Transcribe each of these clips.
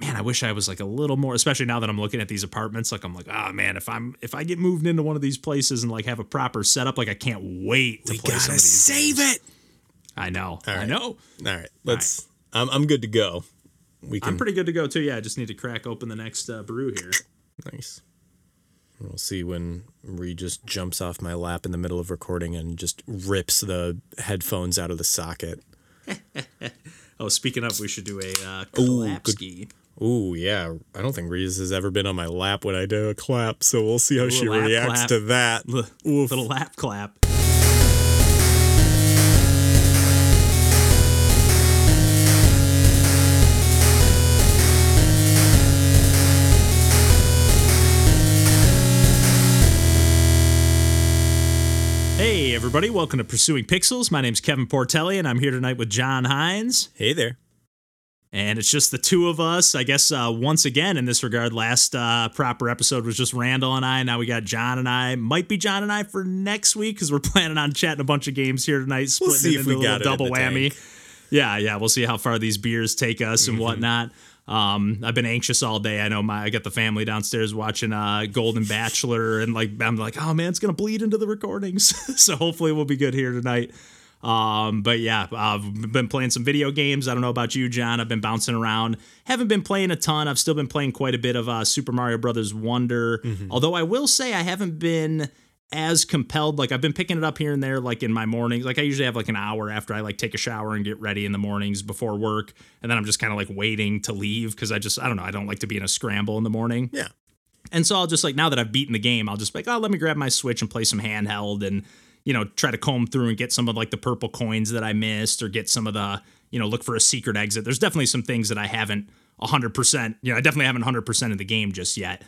man, I wish I was like a little more, especially now that I'm looking at these apartments. Like I'm like, oh man, if I'm if I get moved into one of these places and like have a proper setup, like I can't wait to We play some of these. save games. it. I know, I know. All right, let's. I'm I'm good to go. We can. I'm pretty good to go too. Yeah, I just need to crack open the next uh, brew here. nice. We'll see when Ree just jumps off my lap in the middle of recording and just rips the headphones out of the socket. Oh, speaking of, we should do a uh, Ooh, good-. Ooh, yeah. I don't think Reese has ever been on my lap when I do a clap, so we'll see how she reacts clap. to that. L- little lap clap. Hey, everybody, welcome to Pursuing Pixels. My name's Kevin Portelli, and I'm here tonight with John Hines. Hey there. And it's just the two of us. I guess uh, once again, in this regard, last uh, proper episode was just Randall and I. Now we got John and I. Might be John and I for next week because we're planning on chatting a bunch of games here tonight, splitting see it if we a got double whammy. tank. Yeah, yeah. We'll see how far these beers take us Mm-hmm. and whatnot. Um, I've been anxious all day. I know my I got the family downstairs watching uh Golden Bachelor and like I'm like, oh man, it's gonna bleed into the recordings. so hopefully we'll be good here tonight. Um, but yeah, I've been playing some video games. I don't know about you, John. I've been bouncing around. Haven't been playing a ton. I've still been playing quite a bit of uh, Super Mario Brothers Wonder. Although I will say I haven't been as compelled. Like I've been picking it up here and there, like in my mornings. Like I usually have like an hour after I like take a shower and get ready in the mornings before work, and then I'm just kind of like waiting to leave because I just I don't know. I don't like to be in a scramble in the morning. Yeah. And so I'll just like now that I've beaten the game, I'll just be like, oh, let me grab my Switch and play some handheld and you know try to comb through and get some of like the purple coins that I missed or get some of the you know look for a secret exit. There's definitely some things that I haven't 100%. You know, I definitely haven't 100% of the game just yet.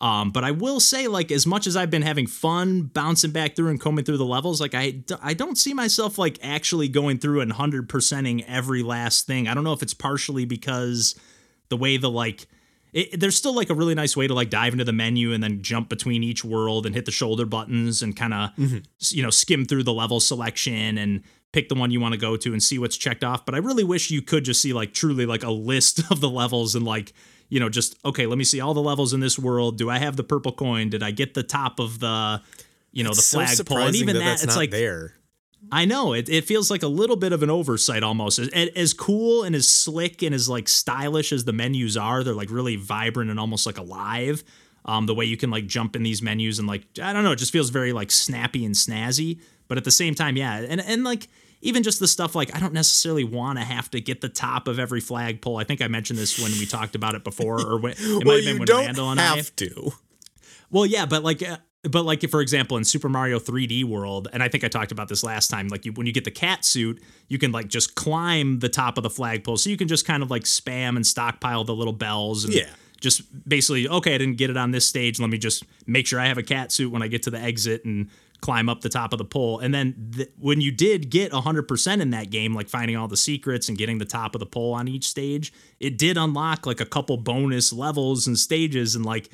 Um, but I will say, like, as much as I've been having fun bouncing back through and combing through the levels, like, I, don't see myself, like, actually going through and 100%ing every last thing. I don't know if it's partially because the way the, like, it, there's still, like, a really nice way to, like, dive into the menu and then jump between each world and hit the shoulder buttons and kind of, mm-hmm. you know, skim through the level selection and pick the one you want to go to and see what's checked off. But I really wish you could just see, like, truly, like, a list of the levels and, like, you know, just okay, let me see all the levels in this world. Do I have the purple coin? Did I get the top of the, you know, It's the flagpole? surprising and even that, that, it's like there. I know it. It feels like a little bit of an oversight almost. As, as cool and as slick and as like stylish as the menus are, they're like really vibrant and almost like alive. Um, the way you can like jump in these menus and like I don't know, it just feels very like snappy and snazzy. But at the same time, yeah, and and like even just the stuff like I don't necessarily want to have to get the top of every flagpole. I think I mentioned this when we talked about it before, or when, it might have been when Randall and I. have to. Well, yeah, but like, uh, but like, for example, in Super Mario 3D World, and I think I talked about this last time. Like, you, when you get the cat suit, you can like just climb the top of the flagpole, so you can just kind of like spam and stockpile the little bells and. Yeah. Just basically, okay, I didn't get it on this stage. Let me just make sure I have a cat suit when I get to the exit and climb up the top of the pole. And then th- when you did get 100% in that game, like finding all the secrets and getting the top of the pole on each stage, it did unlock like a couple bonus levels and stages. And like,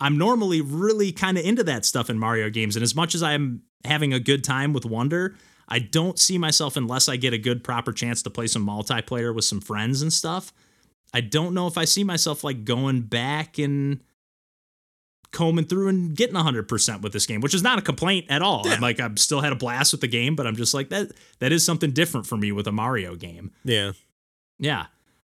I'm normally really kind of into that stuff in Mario games. And as much as I'm having a good time with Wonder, I don't see myself unless I get a good proper chance to play some multiplayer with some friends and stuff. I don't know if I see myself like going back and combing through and getting 100% with this game, which is not a complaint at all. I'm like I've still had a blast with the game, but I'm just like that that is something different for me with a Mario game. Yeah. Yeah.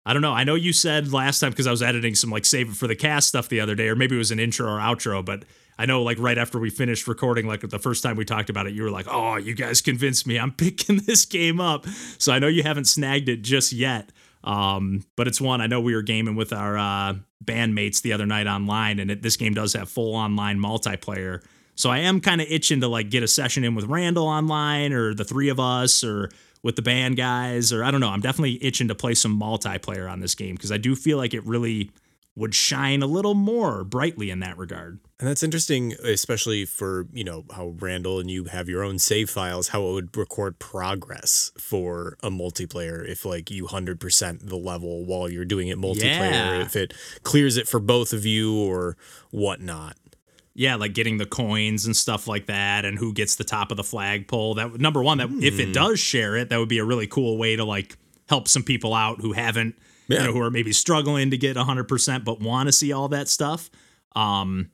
I don't know. I know you said last time because I was editing some like save it for the cast stuff the other day, or maybe it was an intro or outro, but I know like right after we finished recording, like the first time we talked about it, you were like, Oh, you guys convinced me I'm picking this game up. So I know you haven't snagged it just yet. Um, but it's one I know we were gaming with our uh, bandmates the other night online, and it, this game does have full online multiplayer. So I am kind of itching to like get a session in with Randall online, or the three of us, or with the band guys, or I don't know. I'm definitely itching to play some multiplayer on this game because I do feel like it really would shine a little more brightly in that regard. And that's interesting, especially for, you know, how Randall and you have your own save files, how it would record progress for a multiplayer if, like, you 100% the level while you're doing it multiplayer, Yeah. if it clears it for both of you or whatnot. Yeah, like getting the coins and stuff like that, and who gets the top of the flagpole. That number one, that if it does share it, that would be a really cool way to like help some people out who haven't Yeah. you know, who are maybe struggling to get 100% but want to see all that stuff. Um,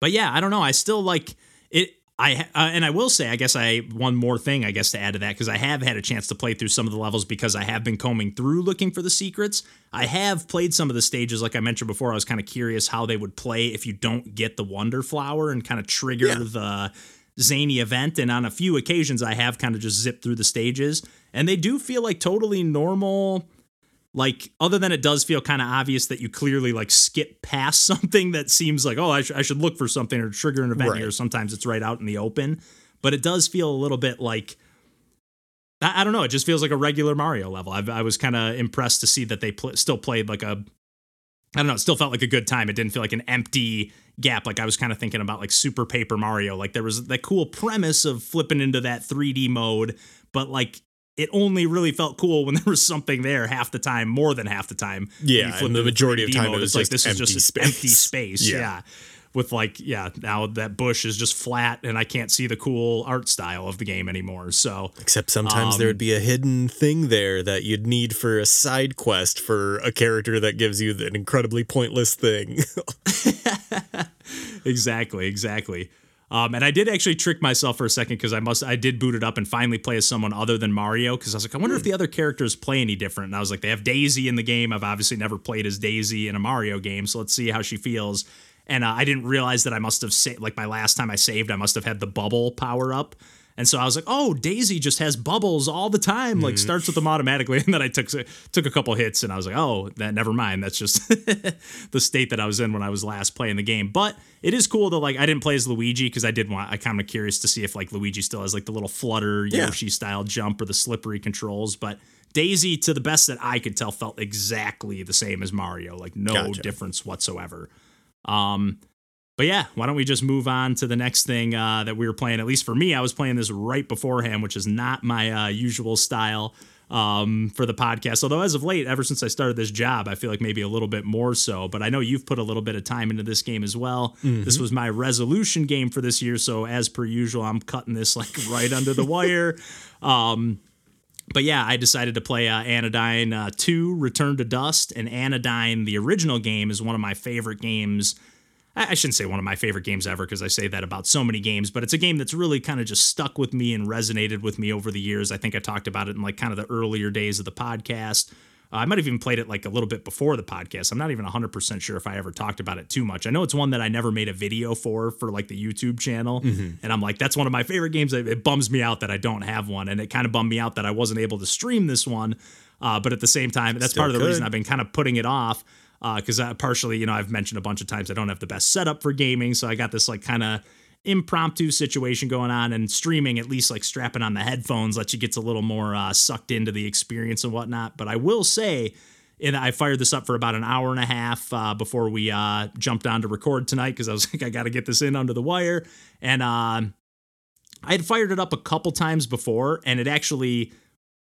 but yeah, I don't know. I still like it. I uh, and I will say, I guess I one more thing, I guess to add to that because I have had a chance to play through some of the levels because I have been combing through looking for the secrets. I have played some of the stages, like I mentioned before. I was kind of curious how they would play if you don't get the Wonder Flower and kind of trigger Yeah. the zany event. And on a few occasions, I have kind of just zipped through the stages, and they do feel like totally normal like other than it does feel kind of obvious that you clearly like skip past something that seems like oh I, sh- I should look for something or trigger an event Right. here sometimes it's right out in the open. But it does feel a little bit like i, I don't know it just feels like a regular mario level. I, I was kind of impressed to see that they pl- still played like a i don't know it still felt like a good time. It didn't feel like an empty gap. Like i was kind of thinking about like super paper mario. Like there was that cool premise of flipping into that 3d mode but like it only really felt cool when there was something there half the time, more than half the time. Yeah, and the majority of 3D time it was like this is just space. empty space. Yeah. Yeah. With like, yeah, now that bush is just flat and I can't see the cool art style of the game anymore. So Except sometimes there Um, would be a hidden thing there that you'd need for a side quest for a character that gives you an incredibly pointless thing. exactly, exactly. Um, and I did actually trick myself for a second because I must I did boot it up and finally play as someone other than Mario because I was like I wonder if the other characters play any different. And I was like they have Daisy in the game. I've obviously never played as Daisy in a Mario game, so let's see how she feels. And uh, I didn't realize that I must have sa- like my last time I saved I must have had the bubble power up. And so I was like, "Oh, Daisy just has bubbles all the time. Like starts with them automatically." And then I took took a couple hits, and I was like, "Oh, that never mind. That's just the state that I was in when I was last playing the game." But it is cool that like. I didn't play as Luigi because I did want. I kind of curious to see if like Luigi still has like the little flutter Yeah. Yoshi style jump or the slippery controls. But Daisy, to the best that I could tell, felt exactly the same as Mario. Like no Gotcha. difference whatsoever. Um, but yeah, why don't we just move on to the next thing uh, that we were playing? At least for me, I was playing this right beforehand, which is not my uh, usual style um, for the podcast. Although as of late, ever since I started this job, I feel like maybe a little bit more so. But I know you've put a little bit of time into this game as well. This was my resolution game for this year, so as per usual, I'm cutting this like right under the wire. Um, but yeah, I decided to play uh, Anodyne uh, 2 Return to Dust. And Anodyne, the original game, is one of my favorite games. I shouldn't say one of my favorite games ever because I say that about so many games, but it's a game that's really kind of just stuck with me and resonated with me over the years. I think I talked about it in like kind of the earlier days of the podcast. Uh, I might have even played it like a little bit before the podcast. I'm not even 100% sure if I ever talked about it too much. I know it's one that I never made a video for for like the YouTube channel. And I'm like, that's one of my favorite games. It, bums me out that I don't have one. And it kind of bummed me out that I wasn't able to stream this one. Uh, but at the same time, that's Still part of the reason I've been kind of putting it off because uh, partially, you know, I've mentioned a bunch of times I don't have the best setup for gaming, so I got this like kind of impromptu situation going on, and streaming at least like strapping on the headphones lets you get a little more uh, sucked into the experience and whatnot. But I will say. And I fired this up for about an hour and a half uh, before we uh, jumped on to record tonight because I was like, I got to get this in under the wire. And um, I had fired it up a couple times before, and it actually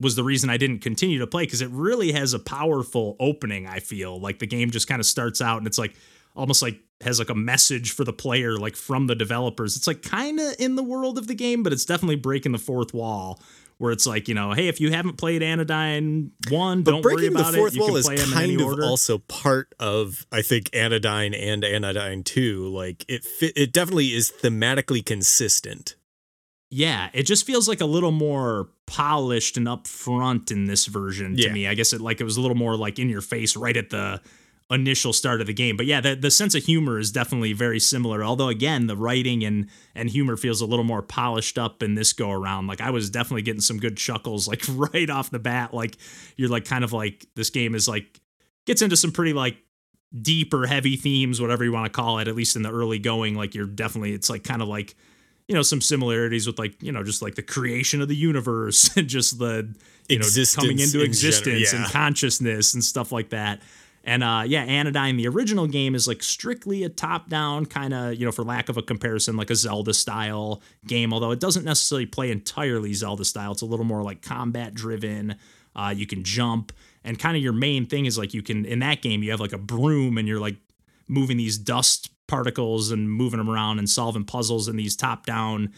was the reason I didn't continue to play because it really has a powerful opening. I feel like the game just kind of starts out and it's like almost like has like a message for the player, like from the developers. It's like kind of in the world of the game, but it's definitely breaking the fourth wall. Where it's like you know, hey, if you haven't played Anodyne one, But don't worry breaking the about fourth it. Wall is play in any kind of order. also part of I think Anodyne and Anodyne 2. Like it fit, it definitely is thematically consistent. Yeah, it just feels like a little more polished and upfront in this version to Yeah. me. I guess it like it was a little more like in your face right at the initial start of the game. But yeah, the, the sense of humor is definitely very similar. Although again, the writing and and humor feels a little more polished up in this go around. Like I was definitely getting some good chuckles like right off the bat. Like you're like kind of like this game is like gets into some pretty like deep or heavy themes, whatever you want to call it, at least in the early going. Like you're definitely it's like kind of like you know some similarities with like you know just like the creation of the universe and just the you know coming into in existence general, and consciousness and stuff like that. And uh yeah anodyne the original game is like strictly a top down kind of you know for lack of a comparison like a zelda style game although it doesn't necessarily play entirely zelda style it's a little more like combat driven uh you can jump. And kind of your main thing is like you can in that game you have like a broom and you're like moving these dust particles and moving them around and solving puzzles in these top down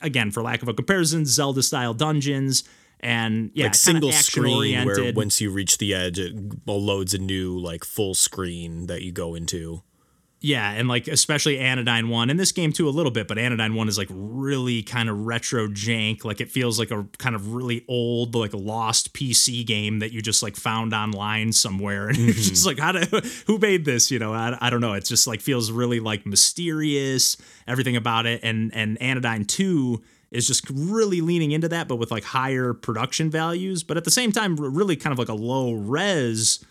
again for lack of a comparison zelda style dungeons and yeah, like single screen where once you reach the edge, it loads a new like full screen that you go into. Yeah, and like especially Anodyne One, and this game too a little bit, but Anodyne One is like really kind of retro jank. Like it feels like a kind of really old, like lost PC game that you just like found online somewhere, and mm-hmm. it's just like how do who made this? You know, I, I don't know. It just like feels really like mysterious, everything about it, and and Anodyne Two is just really leaning into that, but with like higher production values, but at the same time, really kind of like a low res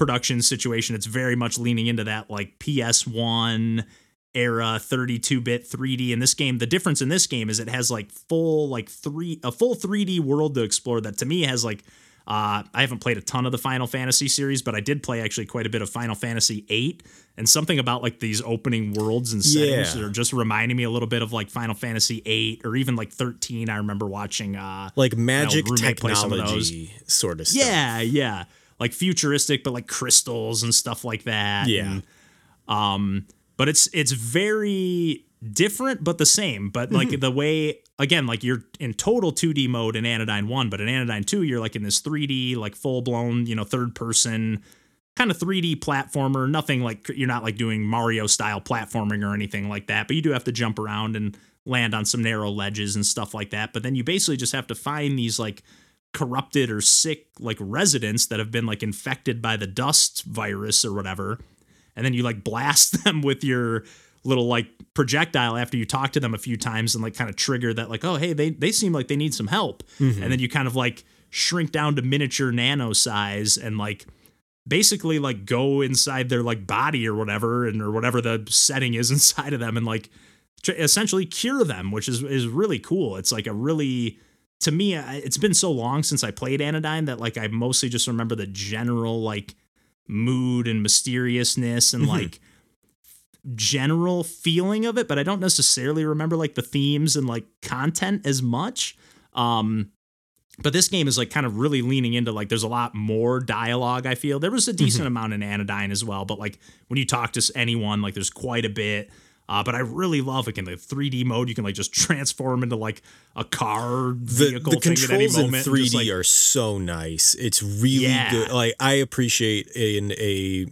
production situation. It's very much leaning into that like PS1 era 32-bit 3D in this game. The difference in this game is it has like full like 3 a full 3D world to explore that to me has like uh, I haven't played a ton of the Final Fantasy series, but I did play actually quite a bit of Final Fantasy VIII, and something about like these opening worlds and settings yeah. are just reminding me a little bit of like Final Fantasy VIII or even like 13. I remember watching uh, like magic technology sort of stuff. Yeah, yeah like futuristic, but like crystals and stuff like that. Yeah. And, um, but it's it's very different but the same. But like mm-hmm. the way again, like you're in total 2D mode in Anodyne 1, but in Anodyne 2, you're like in this 3D, like full blown, you know, third person kind of 3D platformer. Nothing like you're not like doing Mario style platforming or anything like that, but you do have to jump around and land on some narrow ledges and stuff like that. But then you basically just have to find these like corrupted or sick like residents that have been like infected by the dust virus or whatever and then you like blast them with your little like projectile after you talk to them a few times and like kind of trigger that like oh hey they they seem like they need some help mm-hmm. and then you kind of like shrink down to miniature nano size and like basically like go inside their like body or whatever and or whatever the setting is inside of them and like tr- essentially cure them which is is really cool it's like a really to me, it's been so long since I played Anodyne that like I mostly just remember the general like mood and mysteriousness and mm-hmm. like general feeling of it, but I don't necessarily remember like the themes and like content as much. Um, but this game is like kind of really leaning into like there's a lot more dialogue. I feel there was a decent mm-hmm. amount in Anodyne as well, but like when you talk to anyone, like there's quite a bit. Uh, but I really love it in the 3D mode. You can like just transform into like a car vehicle. The, the controls in 3D like, are so nice. It's really yeah. good. Like I appreciate in a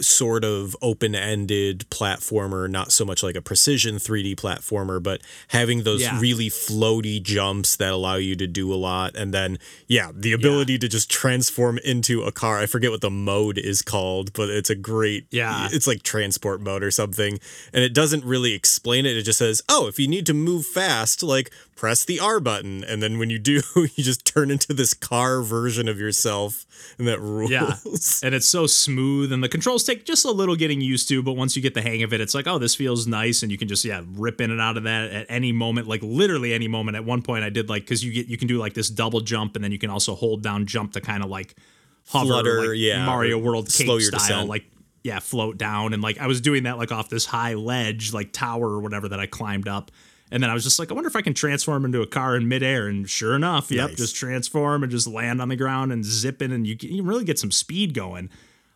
sort of open-ended platformer, not so much like a precision 3D platformer, but having those yeah. really floaty jumps that allow you to do a lot and then yeah, the ability yeah. to just transform into a car. I forget what the mode is called, but it's a great Yeah. It's like transport mode or something. And it doesn't really explain it. It just says, "Oh, if you need to move fast, like press the R button, and then when you do, you just turn into this car version of yourself, and that rules. Yeah, and it's so smooth, and the controls take just a little getting used to, but once you get the hang of it, it's like, oh, this feels nice, and you can just yeah rip in and out of that at any moment, like literally any moment. At one point, I did like because you get you can do like this double jump, and then you can also hold down jump to kind of like hover, Flutter, like yeah, Mario World slow your style, descent. like yeah, float down, and like I was doing that like off this high ledge, like tower or whatever that I climbed up and then I was just like, I wonder if I can transform into a car in midair. And sure enough, yep, nice. just transform and just land on the ground and zip in, and you can, you really get some speed going.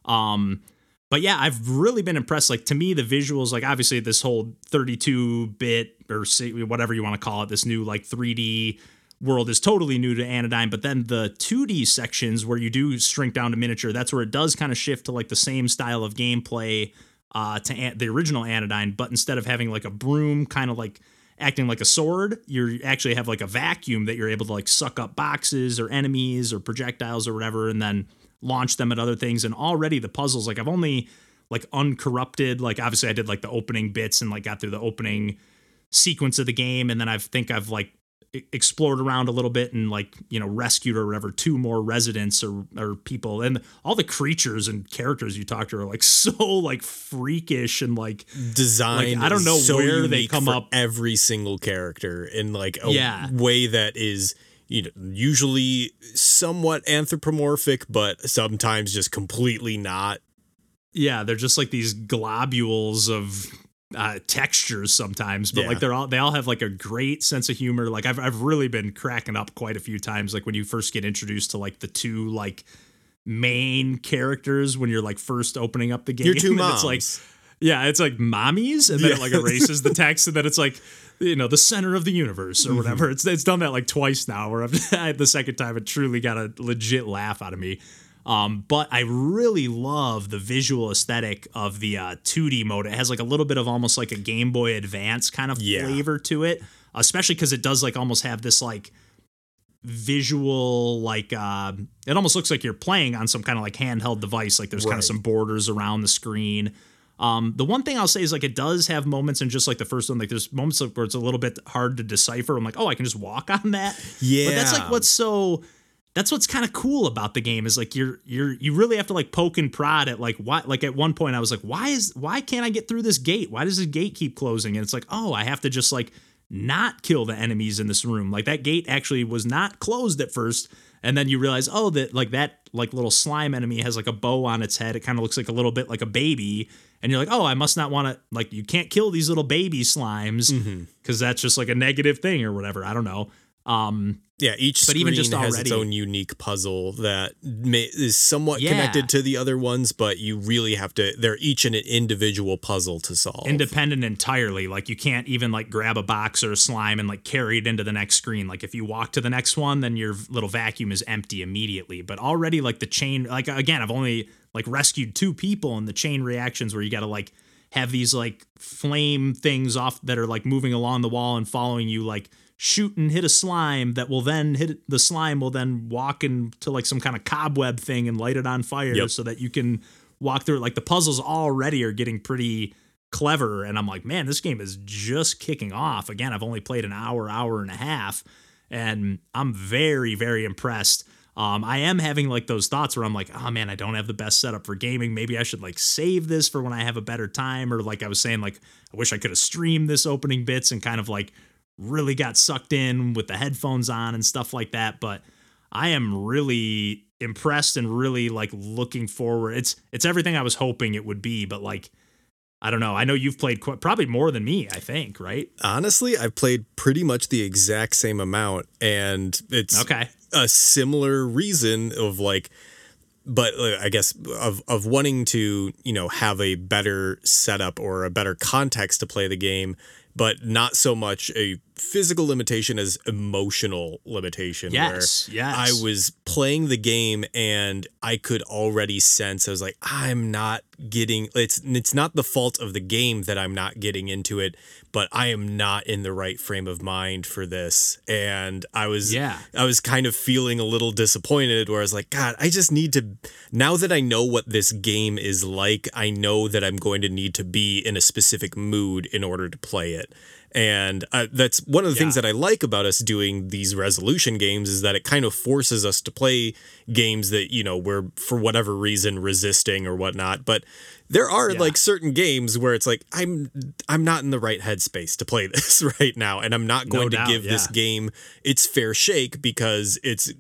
Um, but yeah, I've really been impressed. Like to me, the visuals, like obviously this whole 32 bit or whatever you want to call it, this new like 3D world is totally new to Anodyne. But then the 2D sections where you do shrink down to miniature, that's where it does kind of shift to like the same style of gameplay uh, to an- the original Anodyne. But instead of having like a broom kind of like acting like a sword. You actually have like a vacuum that you're able to like suck up boxes or enemies or projectiles or whatever, and then launch them at other things. And already the puzzles, like I've only like uncorrupted, like obviously I did like the opening bits and like got through the opening sequence of the game, and then I think I've like explored around a little bit and like you know rescued or whatever two more residents or or people and all the creatures and characters you talk to are like so like freakish and like design like, I don't know so where they come up every single character in like a yeah. way that is you know usually somewhat anthropomorphic but sometimes just completely not yeah they're just like these globules of uh, textures sometimes, but yeah. like they're all they all have like a great sense of humor. Like I've I've really been cracking up quite a few times. Like when you first get introduced to like the two like main characters when you're like first opening up the game. Your two moms. It's like Yeah, it's like mommies, and then it like erases the text, and then it's like, you know, the center of the universe or whatever. It's it's done that like twice now. Where I've, the second time it truly got a legit laugh out of me. Um, but I really love the visual aesthetic of the uh, 2D mode. It has like a little bit of almost like a Game Boy Advance kind of Yeah. flavor to it, especially because it does like almost have this like visual like uh it almost looks like you're playing on some kind of like handheld device like there's kind of some borders around the screen um the one thing i'll say is like it does have moments and just like the first one like there's moments where it's a little bit hard to decipher i'm like oh i can just walk on that Yeah. but that's like what's so that's what's kind of cool about the game is like you're you're you really have to like poke and prod at like why like at one point I was like why is why can't I get through this gate? Why does this gate keep closing? And it's like oh I have to just like not kill the enemies in this room. Like that gate actually was not closed at first and then you realize oh that like that like little slime enemy has like a bow on its head. It kind of looks like a little bit like a baby and you're like oh I must not want to like you can't kill these little baby slimes mm-hmm. because that's just like a negative thing or whatever I don't know um Yeah, each But screen even just has its own unique puzzle that may, is somewhat Yeah. connected to the other ones, but you really have to. They're each an individual puzzle to solve. independent entirely. Like you can't even like grab a box or a slime and like carry it into the next screen. Like if you walk to the next one, then your little vacuum is empty immediately. But already like the chain, like again, I've only like rescued two people and the chain reactions where you got to like have these like flame things off that are like moving along the wall and following you like shoot and hit a slime that will then hit the slime will then walk into like some kind of cobweb thing and light it on fire Yep. so that you can walk through it. Like the puzzles already are getting pretty clever and I'm like, man, this game is just kicking off. Again, I've only played an hour, hour and a half, and I'm very, very impressed. Um, I am having like those thoughts where I'm like, oh man, I don't have the best setup for gaming. Maybe I should like save this for when I have a better time. Or like I was saying, like I wish I could have streamed this opening bits and kind of like really got sucked in with the headphones on and stuff like that. But I am really impressed and really like looking forward. It's it's everything I was hoping it would be, but like I don't know. I know you've played quite, probably more than me. I think, right? Honestly, I've played pretty much the exact same amount, and it's Okay. a similar reason of like but uh, I guess of of wanting to, you know, have a better setup or a better context to play the game, but not so much a physical limitation as emotional limitation Yes, where yes. I was playing the game and I could already sense I was like I'm not getting it's it's not the fault of the game that I'm not getting into it but I am not in the right frame of mind for this and I was Yeah. I was kind of feeling a little disappointed where I was like, God, I just need to now that I know what this game is like, I know that I'm going to need to be in a specific mood in order to play it. And uh, that's one of the things that I like about us doing these resolution games is that it kind of forces us to play games that, you know, we're for whatever reason resisting or whatnot. But there are Yeah. like certain games where it's like I'm I'm not in the right headspace to play this right now and I'm not No going to doubt, give this game its fair shake because it's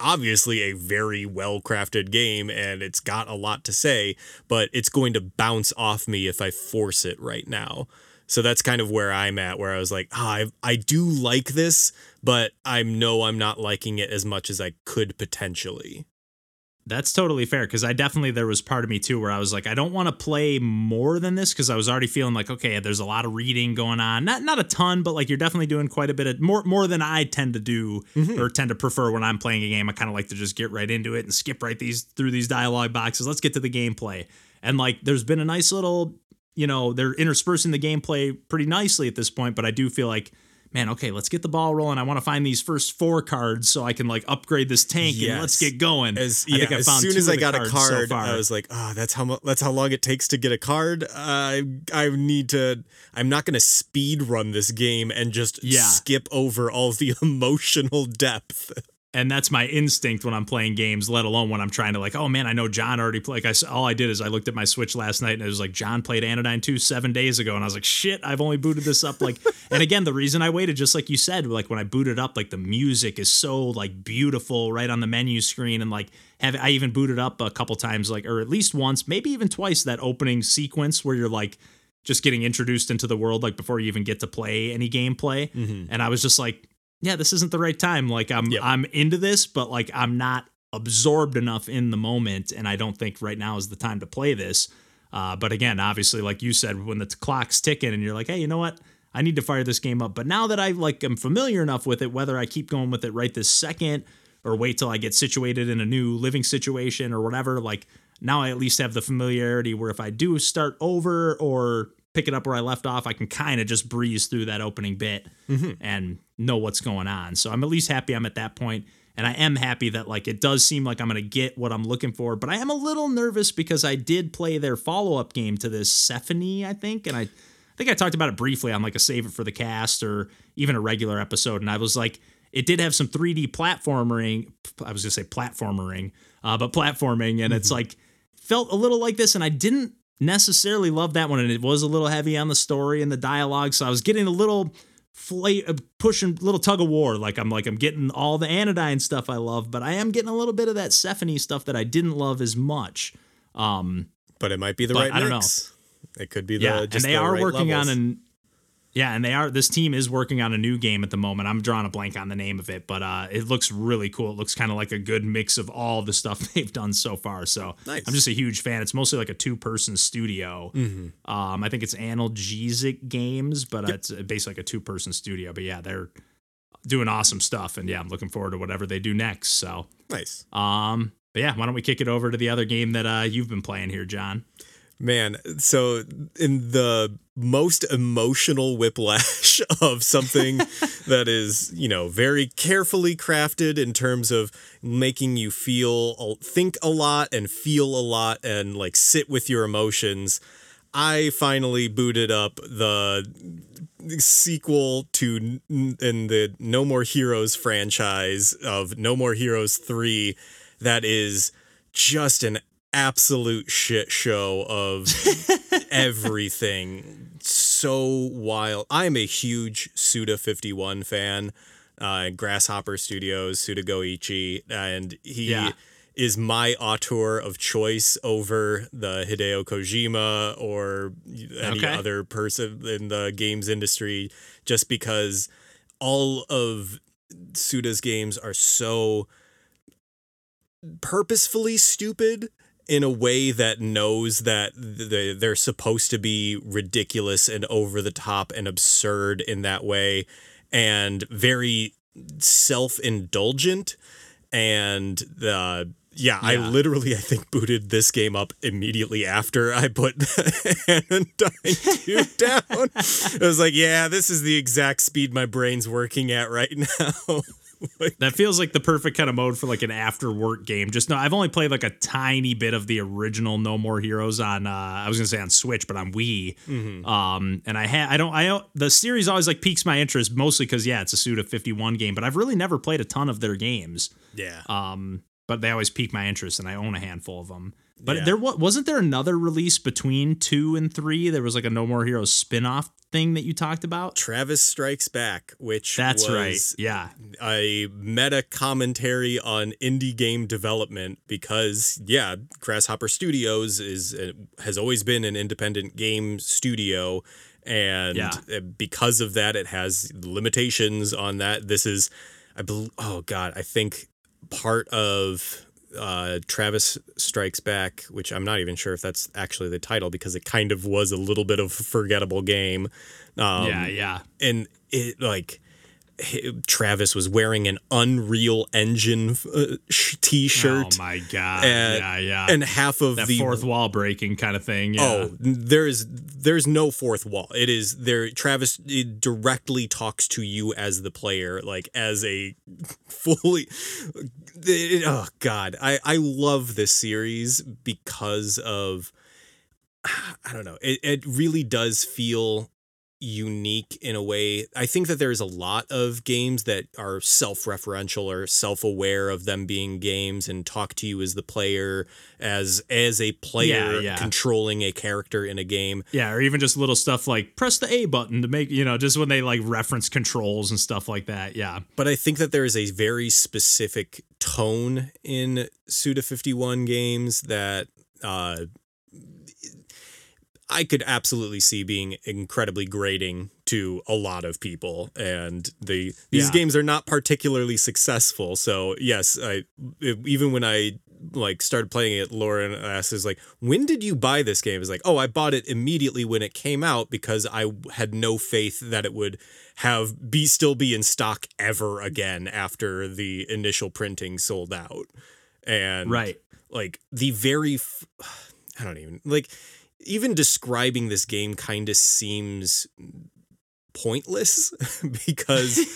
obviously a very well crafted game and it's got a lot to say, but it's going to bounce off me if I force it right now. So that's kind of where I'm at, where I was like, ah, I, I do like this, but I know I'm not liking it as much as I could potentially. That's totally fair because I definitely there was part of me too where I was like I don't want to play more than this because I was already feeling like okay there's a lot of reading going on. Not not a ton but like you're definitely doing quite a bit of more more than I tend to do or tend to prefer when I'm playing a game. I kind of like to just get right into it and skip right these through these dialogue boxes. Let's get to the gameplay. And like there's been a nice little you know they're interspersing the gameplay pretty nicely at this point but I do feel like man okay let's get the ball rolling I want to find these first four cards so I can like upgrade this tank and let's get going As I yeah, as soon as I got a cards so card. I was like, oh, that's how mu- that's how long it takes to get a card. Uh, I I need to. I'm not going to speed run this game and just Yeah. skip over all the emotional depth. And that's my instinct when I'm playing games, let alone when I'm trying to like, oh man, I know John already played. Like I, all I did is I looked at my Switch last night and it was like John played Anodyne 2 seven days ago, and I was like, shit, I've only booted this up like. and again, the reason I waited, just like you said, like when I booted up, like the music is so like beautiful right on the menu screen, and like have I even booted up a couple times, like or at least once, maybe even twice that opening sequence where you're like just getting introduced into the world like before you even get to play any gameplay mm-hmm. and i was just like yeah this isn't the right time like i'm Yep. i'm into this but like i'm not absorbed enough in the moment and i don't think right now is the time to play this Uh, but again, obviously, like you said, when the t- clock's ticking and you're like, hey, you know what? I need to fire this game up. But now that I like am familiar enough with it, whether I keep going with it right this second or wait till I get situated in a new living situation or whatever, like now I at least have the familiarity where if I do start over or pick it up where I left off, I can kind of just breeze through that opening bit and know what's going on. So I'm at least happy I'm at that point. And I am happy that like it does seem like I'm gonna get what I'm looking for, but I am a little nervous because I did play their follow-up game to this Sephonie, I think, and I, I think I talked about it briefly on like a save it for the cast or even a regular episode, and I was like, it did have some 3D platforming. I was gonna say platforming, uh, but platforming, and it's like felt a little like this, and I didn't necessarily love that one, and it was a little heavy on the story and the dialogue, so I was getting a little flight uh, pushing little tug of war like i'm like i'm getting all the anodyne stuff i love but i am getting a little bit of that Sephonie stuff that i didn't love as much um But it might be the right I don't know. It could be the yeah and they the are right working levels. on an yeah and they are this team is working on a new game at the moment. I'm drawing a blank on the name of it but uh it looks really cool. It looks kind of like a good mix of all the stuff they've done so far so Nice. i'm just a huge fan. It's mostly like a two person studio. Mm-hmm. um i think it's analgesic games but uh, it's basically like a two person studio but yeah they're doing awesome stuff and yeah i'm looking forward to whatever they do next so. Nice. um but yeah why don't we kick it over to the other game that uh you've been playing here john Man, so in the most emotional whiplash of something that is, you know, very carefully crafted in terms of making you feel, think a lot and feel a lot and like sit with your emotions, I finally booted up the sequel to in the No More Heroes franchise of No More Heroes 3 that is just an absolute shit show of everything. So wild. I'm a huge Suda 51 fan. Uh, Grasshopper Studios, Suda Goichi, and he Yeah. is my auteur of choice over the Hideo Kojima or any Okay. other person in the games industry, just because all of Suda's games are so purposefully stupid in a way that knows that they- they're supposed to be ridiculous and over the top and absurd in that way and very self-indulgent and uh yeah, I literally I think booted this game up immediately after I put Anodyne 2 down. I was like, yeah, this is the exact speed my brain's working at right now. That feels like the perfect kind of mode for like an after work game. Just no, I've only played like a tiny bit of the original No More Heroes on. Uh, I was gonna say on Switch, but on Wii. Mm-hmm. Um, and I had I don't I don't, the series always like piques my interest mostly because yeah, it's a Suda fifty one game, but I've really never played a ton of their games. yeah. Um, but they always pique my interest, and I own a handful of them. But Yeah. there wasn't there another release between two and three. There was like a No More Heroes spin off thing that you talked about. Travis Strikes Back, which That's was right. Yeah. a meta commentary on indie game development because yeah, Grasshopper Studios is uh, has always been an independent game studio and Yeah. uh, because of that it has limitations on that. This is I oh god, I think part of uh, Travis Strikes Back, which I'm not even sure if that's actually the title because it kind of was a little bit of a forgettable game. Um, yeah. Yeah. and it like Travis was wearing an Unreal Engine uh, sh- t-shirt, Oh my god. and, yeah. Yeah. and half of that the fourth wall breaking kind of thing. Yeah. Oh, there's there's no fourth wall. It is there. Travis it directly talks to you as the player, like as a fully. it- oh God, I I love this series because of. I don't know. It it really does feel unique in a way. I think that there's a lot of games that are self-referential or self-aware of them being games and talk to you as the player as as a player Yeah, yeah. controlling a character in a game. Yeah, or even just little stuff like press the A button to make, you know, just when they like reference controls and stuff like that. Yeah. But I think that there is a very specific tone in Suda 51 games that uh I could absolutely see being incredibly grating to a lot of people and the these Yeah. games are not particularly successful so yes i even when i like started playing it lauren asks is like when did you buy this game Is like oh i bought it immediately when it came out because i had no faith that it would have be still be in stock ever again after the initial printing sold out and Right. like the very f- i don't even like even describing this game kind of seems pointless because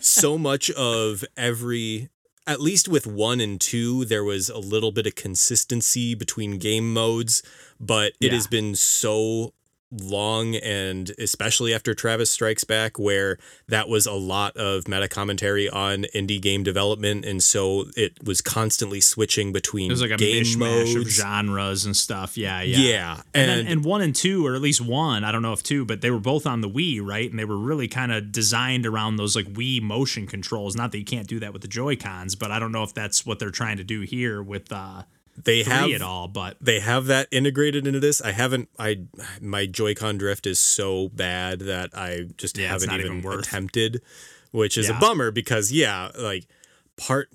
so much of every at least with 1 and 2 there was a little bit of consistency between game modes but it Yeah. has been so long and especially after Travis Strikes Back where that was a lot of meta commentary on indie game development and so it was constantly switching between It was like a game mishmash of genres and stuff. Yeah, yeah. Yeah, And, and, then, and one and two, or at least one, I don't know if two, but they were both on the Wii, right? And they were really kind of designed around those like Wii motion controls. Not that you can't do that with the Joy Cons, but I don't know if that's what they're trying to do here with uh, they have it all. But they have that integrated into this. I haven't. I my Joy-Con drift is so bad that I just Yeah, haven't even, even attempted, which is a bummer because yeah, like part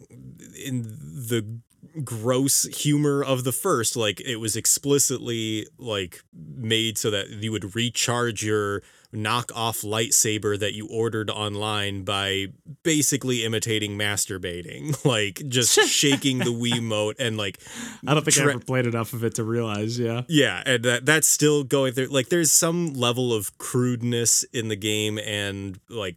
in the gross humor of the first, like it was explicitly like made so that you would recharge your knockoff lightsaber that you ordered online by basically imitating masturbating, like just shaking the Wiimote and like I don't think Tra- I ever played enough of it to realize. Yeah. yeah, and that that's still going through. Like, there's some level of crudeness in the game, and like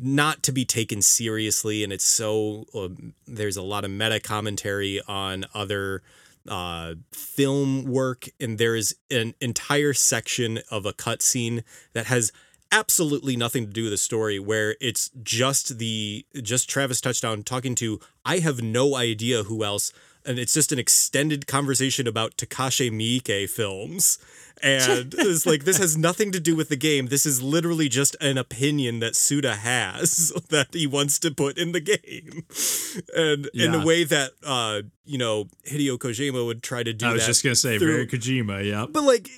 not to be taken seriously. And it's so um, there's a lot of meta commentary on other uh, film work, and there is an entire section of a cutscene that has absolutely nothing to do with the story where it's just the just Travis touchdown talking to I have no idea who else and it's just an extended conversation about Takashi Miike films and it's like this has nothing to do with the game this is literally just an opinion that Suda has that he wants to put in the game and in Yeah. a way that uh you know Hideo Kojima would try to do that. I was just gonna say through- very Kojima. Yep. but like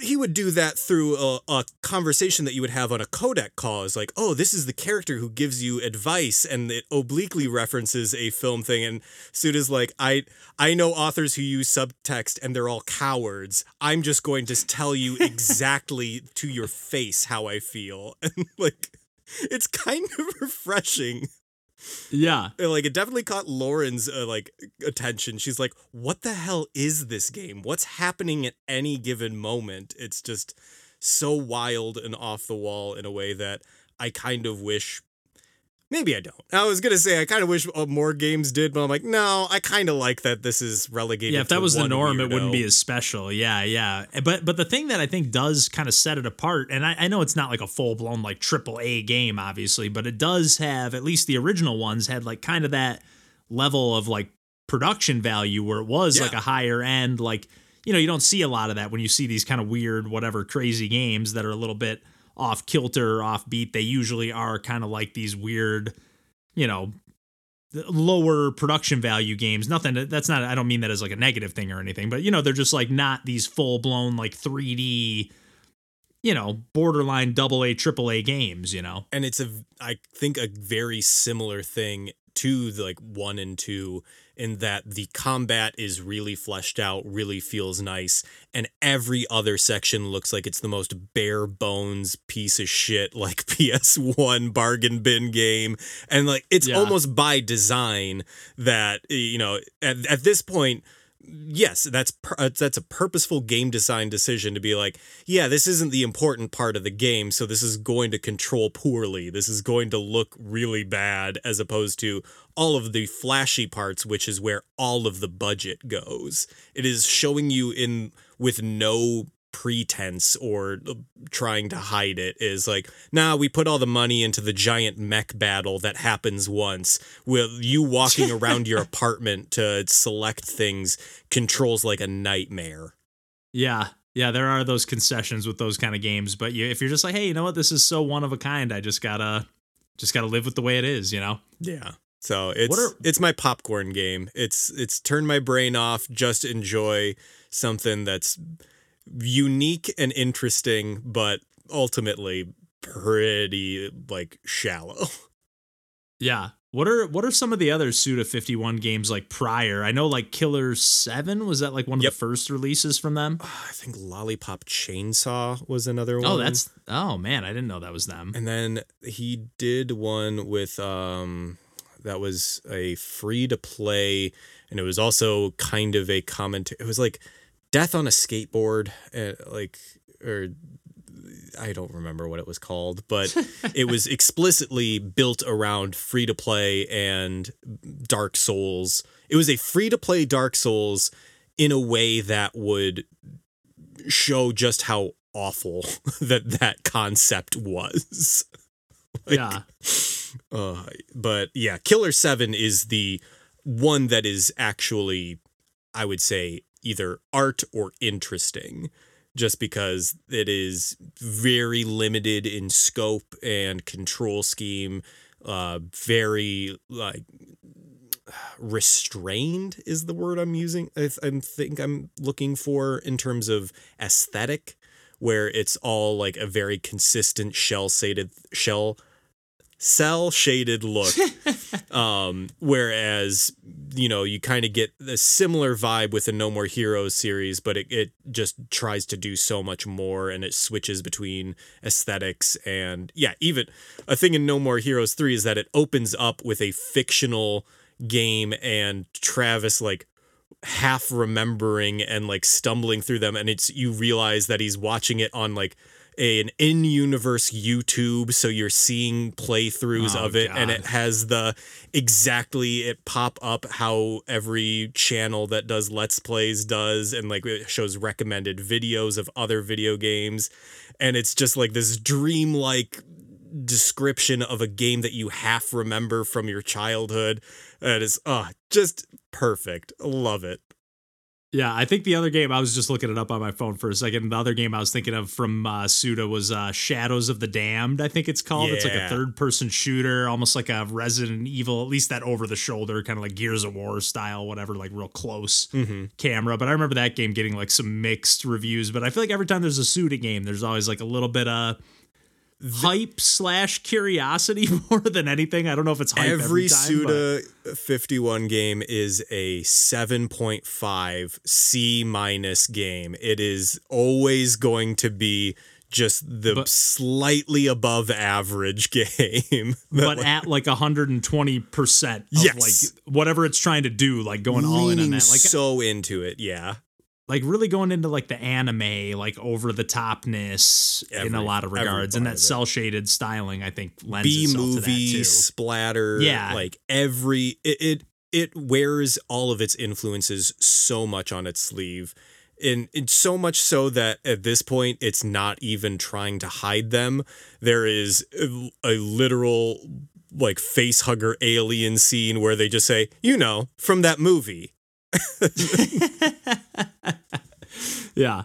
he would do that through a, a conversation that you would have on a codec call. Is like, oh, this is the character who gives you advice, and it obliquely references a film thing. And Suda's like, I I know authors who use subtext, and they're all cowards. I'm just going to tell you exactly to your face how I feel, and like, it's kind of refreshing Yeah. and, like it definitely caught Lauren's uh, like attention. She's like, "What the hell is this game? What's happening at any given moment?" It's just so wild and off the wall in a way that I kind of wish. Maybe I don't. I was gonna say I kind of wish uh, more games did, but I'm like, no, I kind of like that this is relegated. Yeah, if that was the norm, it wouldn't be as special. Yeah, yeah. But but the thing that I think does kind of set it apart, and I, I know it's not like a full blown like triple A game, obviously, but it does have at least the original ones had like kind of that level of like production value where it was Yeah. like a higher end, like you know, you don't see a lot of that when you see these kind of weird, whatever crazy games that are a little bit off kilter, off beat. They usually are kind of like these weird, you know, lower production value games. Nothing that's not I don't mean that as like a negative thing or anything, but you know, they're just like not these full blown like 3D you know, borderline double A, triple A games, you know. and it's a I think a very similar thing to the like one and two in that the combat is really fleshed out, really feels nice, and every other section looks like it's the most bare bones piece of shit like PS1 bargain bin game. And like it's Yeah. almost by design that eh, you know at, at this point yes that's uh, that's a purposeful game design decision to be like yeah this isn't the important part of the game so this is going to control poorly. This is going to look really bad as opposed to all of the flashy parts which is where all of the budget goes. It is showing you in with no pretense or uh, trying to hide it is like nah we put all the money into the giant mech battle that happens once with you walking around your apartment to select things controls like a nightmare Yeah. Yeah, there are those concessions with those kind of games, but you if you're just like, "Hey, you know what? This is so one of a kind. I just got to just got to live with the way it is, you know." yeah so it's are- it's my popcorn game it's it's turn my brain off just enjoy something that's unique and interesting but ultimately pretty like shallow. Yeah. What are what are some of the other Suda 51 games like prior? I know like Killer 7 was that like one of Yep. the first releases from them? I think Lollipop Chainsaw was another one. Oh, that's Oh man, I didn't know that was them. And then he did one with um that was a free to play and it was also kind of a comment it was like death on a skateboard uh, like or I don't remember what it was called, but it was explicitly built around free to play and Dark Souls. It was a free to play Dark Souls in a way that would show just how awful that that concept was. yeah. Uh, but yeah, Killer 7 is the one that is actually, I would say, either art or interesting, just because it is very limited in scope and control scheme, uh, very like restrained is the word I'm using. I, th- I think I'm looking for in terms of aesthetic, where it's all like a very consistent shell shaded shell cell shaded look. um, whereas you know you kind of get a similar vibe with the No More Heroes series, but it, it just tries to do so much more, and it switches between aesthetics and yeah, even a thing in No More Heroes three is that it opens up with a fictional game and Travis like half remembering and like stumbling through them and it's you realize that he's watching it on like a, an in-universe YouTube so you're seeing playthroughs Oh, of it and it has the exactly it pop up how every channel that does let's plays does and like it shows recommended videos of other video games and it's just like this dreamlike description of a game that you half remember from your childhood. It is uh just perfect. Love it. Yeah, I think the other game I was just looking it up on my phone for a second. The other game I was thinking of from uh, Suda was uh, Shadows of the Damned. I think it's called. It's like a third-person shooter, almost like a Resident Evil. At least that over-the-shoulder, kind of like Gears of War style, whatever, like real close Mm-hmm. camera. But I remember that game getting like some mixed reviews. But I feel like every time there's a Suda game, there's always like a little bit of hype slash curiosity more than anything. I don't know if it's hype every, Every time, but- Suda 51 game is a 7.5 C minus game. It is always going to be just the But- slightly above average game. but at like 120% of Yes. like whatever it's trying to do like going all in on that like so into it, yeah. Like really going into like the anime like over the topness in a lot of regards and that cell shaded styling i think lends B itself to movie too splatter. Yeah. like every it, it it wears all of its influences so much on its sleeve. And it's so much so that at this point it's not even trying to hide them. There is a, a literal like face hugger alien scene where they just say, you know, from that movie. yeah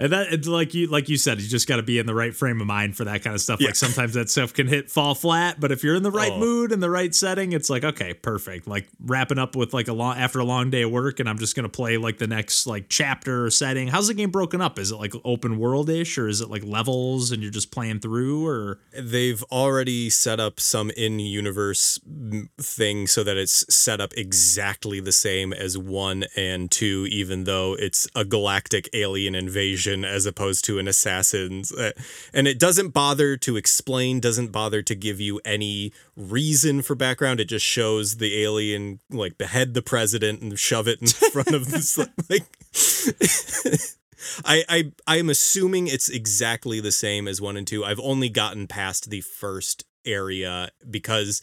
and that it's like you like you said you just got to be in the right frame of mind for that kind of stuff. Yeah. like sometimes that stuff can hit fall flat but if you're in the right Oh. mood and the right setting it's like okay perfect. Like wrapping up with like a long after a long day of work and i'm just gonna play like the next like chapter or setting. How's the game broken up? Is it like open world-ish or is it like levels and you're just playing through or? They've already set up some in universe thing so that it's set up exactly the same as one and two, even though it's a galactic alien invasion as opposed to an assassin's. Uh, And it doesn't bother to explain, doesn't bother to give you any reason for background. It just shows the alien like behead the president and shove it in front of this like I, I I am assuming it's exactly the same as one and two. I've only gotten past the first area because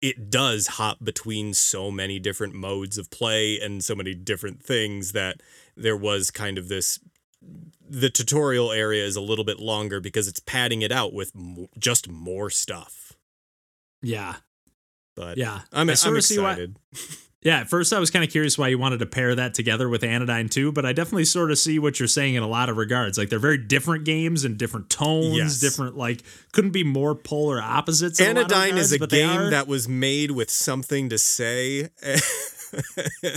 it does hop between so many different modes of play and so many different things that there was kind of this the tutorial area is a little bit longer because it's padding it out with mo- just more stuff. yeah But yeah I'm, I I'm sorta see why- excited. Yeah, at first I was kind of curious why you wanted to pair that together with Anodyne 2, but I definitely sort of see what you're saying in a lot of regards. Like they're very different games and different tones, Yes. different like couldn't be more polar opposites. in a lot Anodyne is a game that was made with something to say.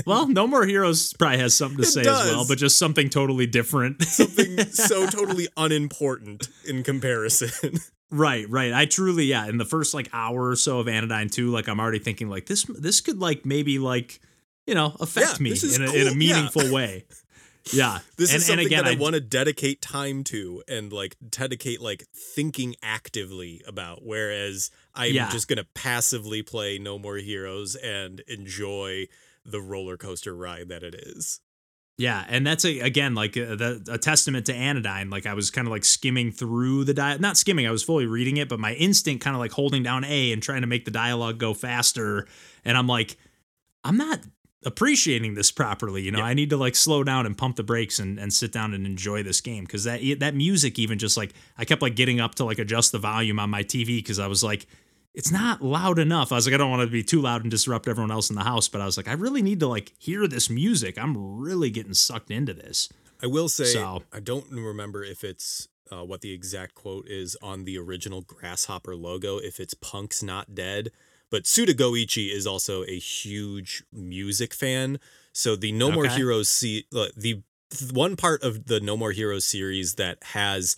well, No More Heroes probably has something to It say as well, but just something totally different. something so totally unimportant in comparison. Right, right. I truly, yeah. In the first like hour or so of Anodyne 2, like I'm already thinking like this this could like maybe like, you know, affect Yeah, me in a, cool. in a meaningful way. Yeah. This and, is something again, that I, I want to dedicate time to and like dedicate like thinking actively about. Whereas I'm Yeah. just gonna passively play No More Heroes and enjoy the roller coaster ride that it is. Yeah, and that's a again like a, the, a testament to Anodyne. Like I was kind of like skimming through the dial, not skimming. I was fully reading it, but my instinct kind of like holding down A and trying to make the dialogue go faster. And I'm like, I'm not appreciating this properly. You know, Yeah. I need to like slow down and pump the brakes and, and sit down and enjoy this game because that that music even just like I kept like getting up to like adjust the volume on my TV because I was like. It's not loud enough. I was like, I don't want to be too loud and disrupt everyone else in the house, but I was like, I really need to like hear this music. I'm really getting sucked into this. I will say So- I don't remember if it's uh, what the exact quote is on the original Grasshopper logo. If it's "Punk's not dead," but Suda Goichi is also a huge music fan. So the No More Heroes see uh, the one part of the No More Heroes series that has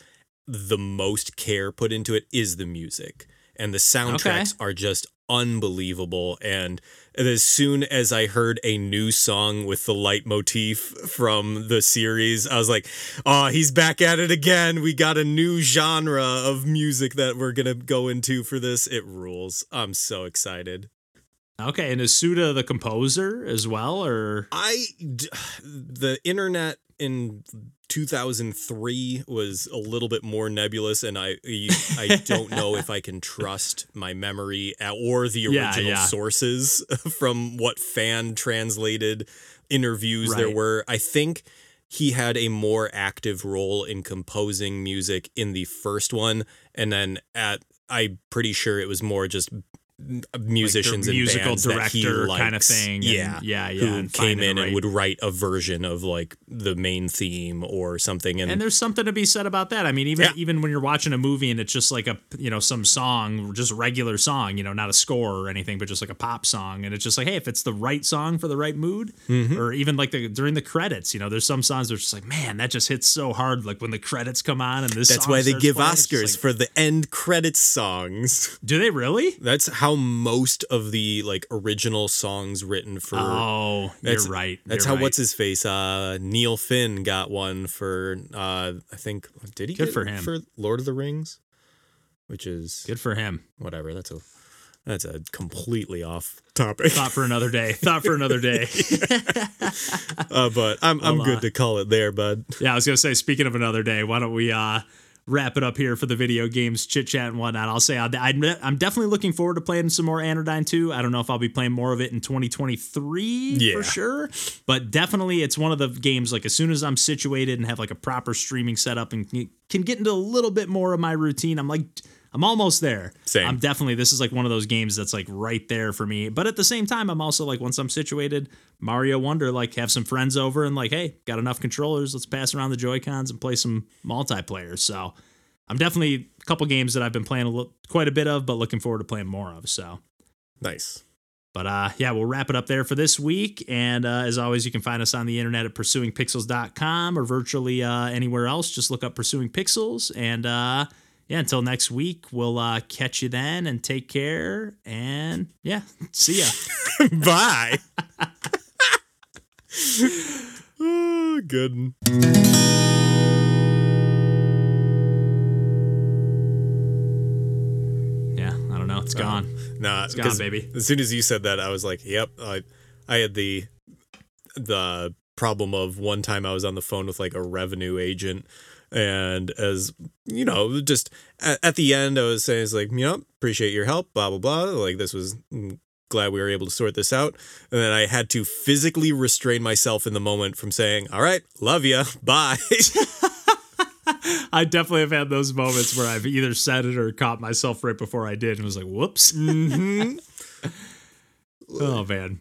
the most care put into it is the music, and the soundtracks are just unbelievable. And as soon as I heard a new song with the leitmotif from the series, I was like, oh, he's back at it again. We got a new genre of music that we're going to go into for this. It rules. I'm so excited. Okay, and is Suda the composer as well, or I the internet in 2003 was a little bit more nebulous, and I, I don't know if I can trust my memory uh, or the original yeah. sources from what fan translated interviews there were. I think he had a more active role in composing music in the first one, and then at I'm pretty sure it was more just musicians and musical bands that he director likes. kind of thing? and- Yeah, yeah, yeah. who came in right. and would write a version of like the main theme or something. And, And there's something to be said about that. I mean, even Yeah. even when you're watching a movie and it's just like a you know some song, just regular song, you know, not a score or anything, but just like a pop song, and it's just like, hey, if it's the right song for the right mood, Mm-hmm. or even like the during the credits, you know, there's some songs that are just like, man, that just hits so hard. Like when the credits come on and this. that's why they give playing, Oscars like- for the end credits songs. Do they really? That's how most of the like original songs written for. Oh, That's- you're right. That's you're how right. what's his face? Uh, Neil Finn got one for. Uh, I think did he Good get for him. for Lord of the Rings, which is good for him. whatever. That's a that's a completely off topic. Thought for another day. Thought for another day. uh, but I'm I'm good uh, to call it there, bud. Yeah, I was gonna say. Speaking of another day, why don't we uh, wrap it up here for the video games chit chat and whatnot? I'll say I'm I'm definitely looking forward to playing some more Anodyne 2. I don't know if I'll be playing more of it in 2023 Yeah. for sure, but definitely it's one of the games. Like as soon as I'm situated and have like a proper streaming setup and can get into a little bit more of my routine, I'm like. I'm almost there. Same. I'm definitely this is like one of those games that's like right there for me. But at the same time, I'm also like once I'm situated, Mario Wonder, like have some friends over and like, hey, got enough controllers, let's pass around the Joy Cons and play some multiplayer. So I'm definitely a couple games that I've been playing a little, quite a bit of, but looking forward to playing more of. So. Nice. But uh, yeah, we'll wrap it up there for this week. And uh, as always, you can find us on the internet at pursuingpixels.com or virtually uh, anywhere else. Just look up Pursuing Pixels. And uh, yeah, until next week, we'll uh, catch you then and take care. And yeah, see ya. Bye. oh, good. Yeah, I don't know. It's gone. Nah, it's gone, baby. As soon as you said that, I was like, "Yep." I, I had the, the problem of one time I was on the phone with like a revenue agent, and as you know, just at, at the end, I was saying, "It's like, you know, appreciate your help." Blah blah blah. Like this was. mm, Glad we were able to sort this out. And then I had to physically restrain myself in the moment from saying, All right, love you, bye. I definitely have had those moments where I've either said it or caught myself right before I did and was like, whoops. Mhm. Oh, man.